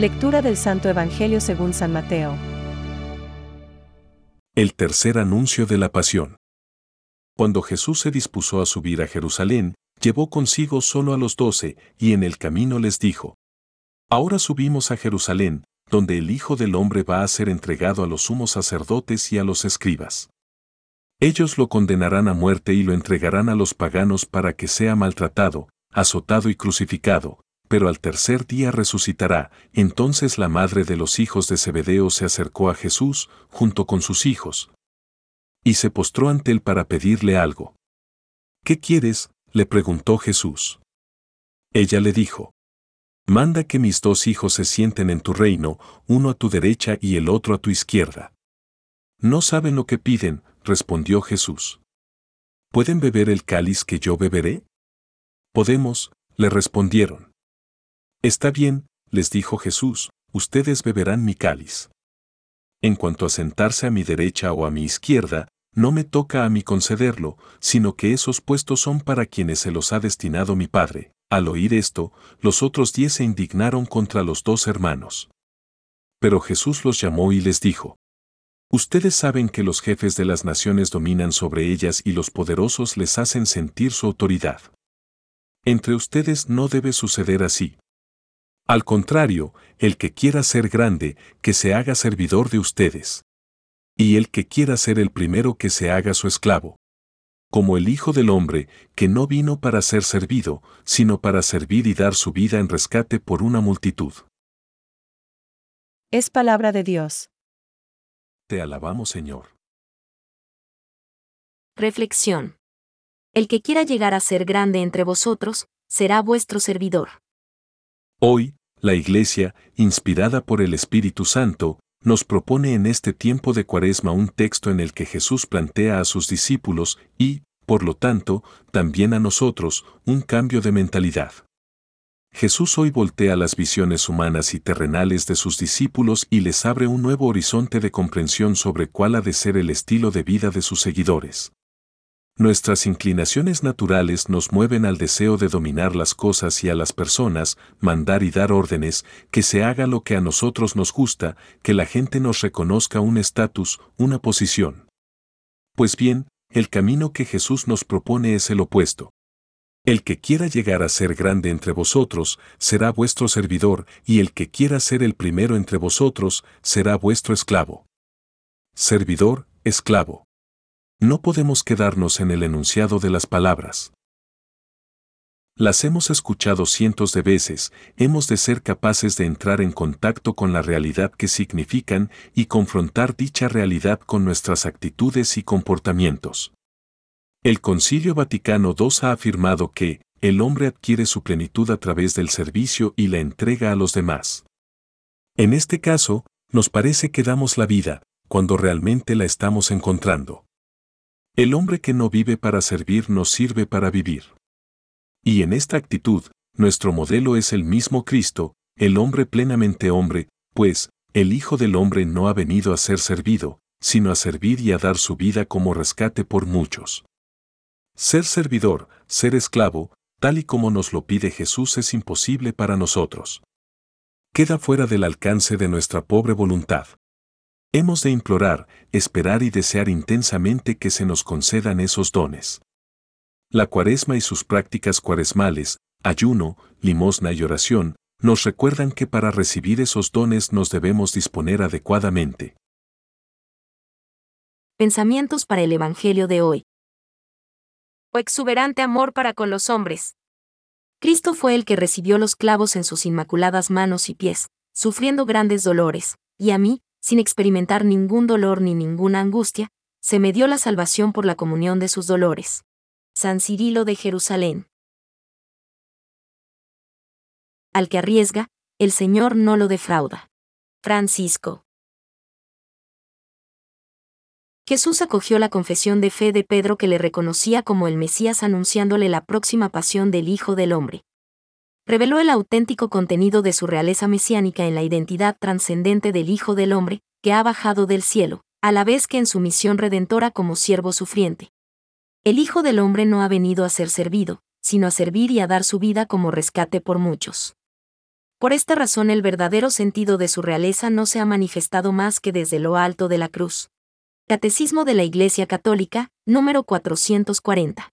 Lectura del Santo Evangelio según San Mateo. El tercer anuncio de la pasión. Cuando Jesús se dispuso a subir a Jerusalén, llevó consigo solo a los doce, y en el camino les dijo, Ahora subimos a Jerusalén, donde el Hijo del Hombre va a ser entregado a los sumos sacerdotes y a los escribas. Ellos lo condenarán a muerte y lo entregarán a los paganos para que sea maltratado, azotado y crucificado, pero al tercer día resucitará. Entonces la madre de los hijos de Zebedeo se acercó a Jesús, junto con sus hijos, y se postró ante él para pedirle algo. ¿Qué quieres? le preguntó Jesús. Ella le dijo, Manda que mis dos hijos se sienten en tu reino, uno a tu derecha y el otro a tu izquierda. No saben lo que piden, respondió Jesús. ¿Pueden beber el cáliz que yo beberé? Podemos, le respondieron. Está bien, les dijo Jesús, ustedes beberán mi cáliz. En cuanto a sentarse a mi derecha o a mi izquierda, no me toca a mí concederlo, sino que esos puestos son para quienes se los ha destinado mi Padre. Al oír esto, los otros diez se indignaron contra los dos hermanos. Pero Jesús los llamó y les dijo, Ustedes saben que los jefes de las naciones dominan sobre ellas y los poderosos les hacen sentir su autoridad. Entre ustedes no debe suceder así. Al contrario, el que quiera ser grande, que se haga servidor de ustedes. Y el que quiera ser el primero que se haga su esclavo como el Hijo del Hombre, que no vino para ser servido, sino para servir y dar su vida en rescate por una multitud. Es palabra de Dios. Te alabamos, Señor. Reflexión. El que quiera llegar a ser grande entre vosotros, será vuestro servidor. Hoy, la Iglesia, inspirada por el Espíritu Santo, nos propone en este tiempo de cuaresma un texto en el que Jesús plantea a sus discípulos y, por lo tanto, también a nosotros, un cambio de mentalidad. Jesús hoy voltea las visiones humanas y terrenales de sus discípulos y les abre un nuevo horizonte de comprensión sobre cuál ha de ser el estilo de vida de sus seguidores. Nuestras inclinaciones naturales nos mueven al deseo de dominar las cosas y a las personas, mandar y dar órdenes, que se haga lo que a nosotros nos gusta, que la gente nos reconozca un estatus, una posición. Pues bien, el camino que Jesús nos propone es el opuesto. El que quiera llegar a ser grande entre vosotros, será vuestro servidor, y el que quiera ser el primero entre vosotros, será vuestro esclavo. Servidor, esclavo. No podemos quedarnos en el enunciado de las palabras. Las hemos escuchado cientos de veces, hemos de ser capaces de entrar en contacto con la realidad que significan y confrontar dicha realidad con nuestras actitudes y comportamientos. El Concilio Vaticano II ha afirmado que, el hombre adquiere su plenitud a través del servicio y la entrega a los demás. En este caso, nos parece que damos la vida, cuando realmente la estamos encontrando. El hombre que no vive para servir nos sirve para vivir. Y en esta actitud, nuestro modelo es el mismo Cristo, el hombre plenamente hombre, pues, el Hijo del Hombre no ha venido a ser servido, sino a servir y a dar su vida como rescate por muchos. Ser servidor, ser esclavo, tal y como nos lo pide Jesús es imposible para nosotros. Queda fuera del alcance de nuestra pobre voluntad. Hemos de implorar, esperar y desear intensamente que se nos concedan esos dones. La cuaresma y sus prácticas cuaresmales, ayuno, limosna y oración, nos recuerdan que para recibir esos dones nos debemos disponer adecuadamente. Pensamientos para el Evangelio de hoy. O exuberante amor para con los hombres. Cristo fue el que recibió los clavos en sus inmaculadas manos y pies, sufriendo grandes dolores, y a mí, sin experimentar ningún dolor ni ninguna angustia, se me dio la salvación por la comunión de sus dolores. San Cirilo de Jerusalén. Al que arriesga, el Señor no lo defrauda. Francisco. Jesús acogió la confesión de fe de Pedro que le reconocía como el Mesías anunciándole la próxima pasión del Hijo del Hombre reveló el auténtico contenido de su realeza mesiánica en la identidad trascendente del Hijo del Hombre, que ha bajado del cielo, a la vez que en su misión redentora como siervo sufriente. El Hijo del Hombre no ha venido a ser servido, sino a servir y a dar su vida como rescate por muchos. Por esta razón el verdadero sentido de su realeza no se ha manifestado más que desde lo alto de la cruz. Catecismo de la Iglesia Católica, número 440.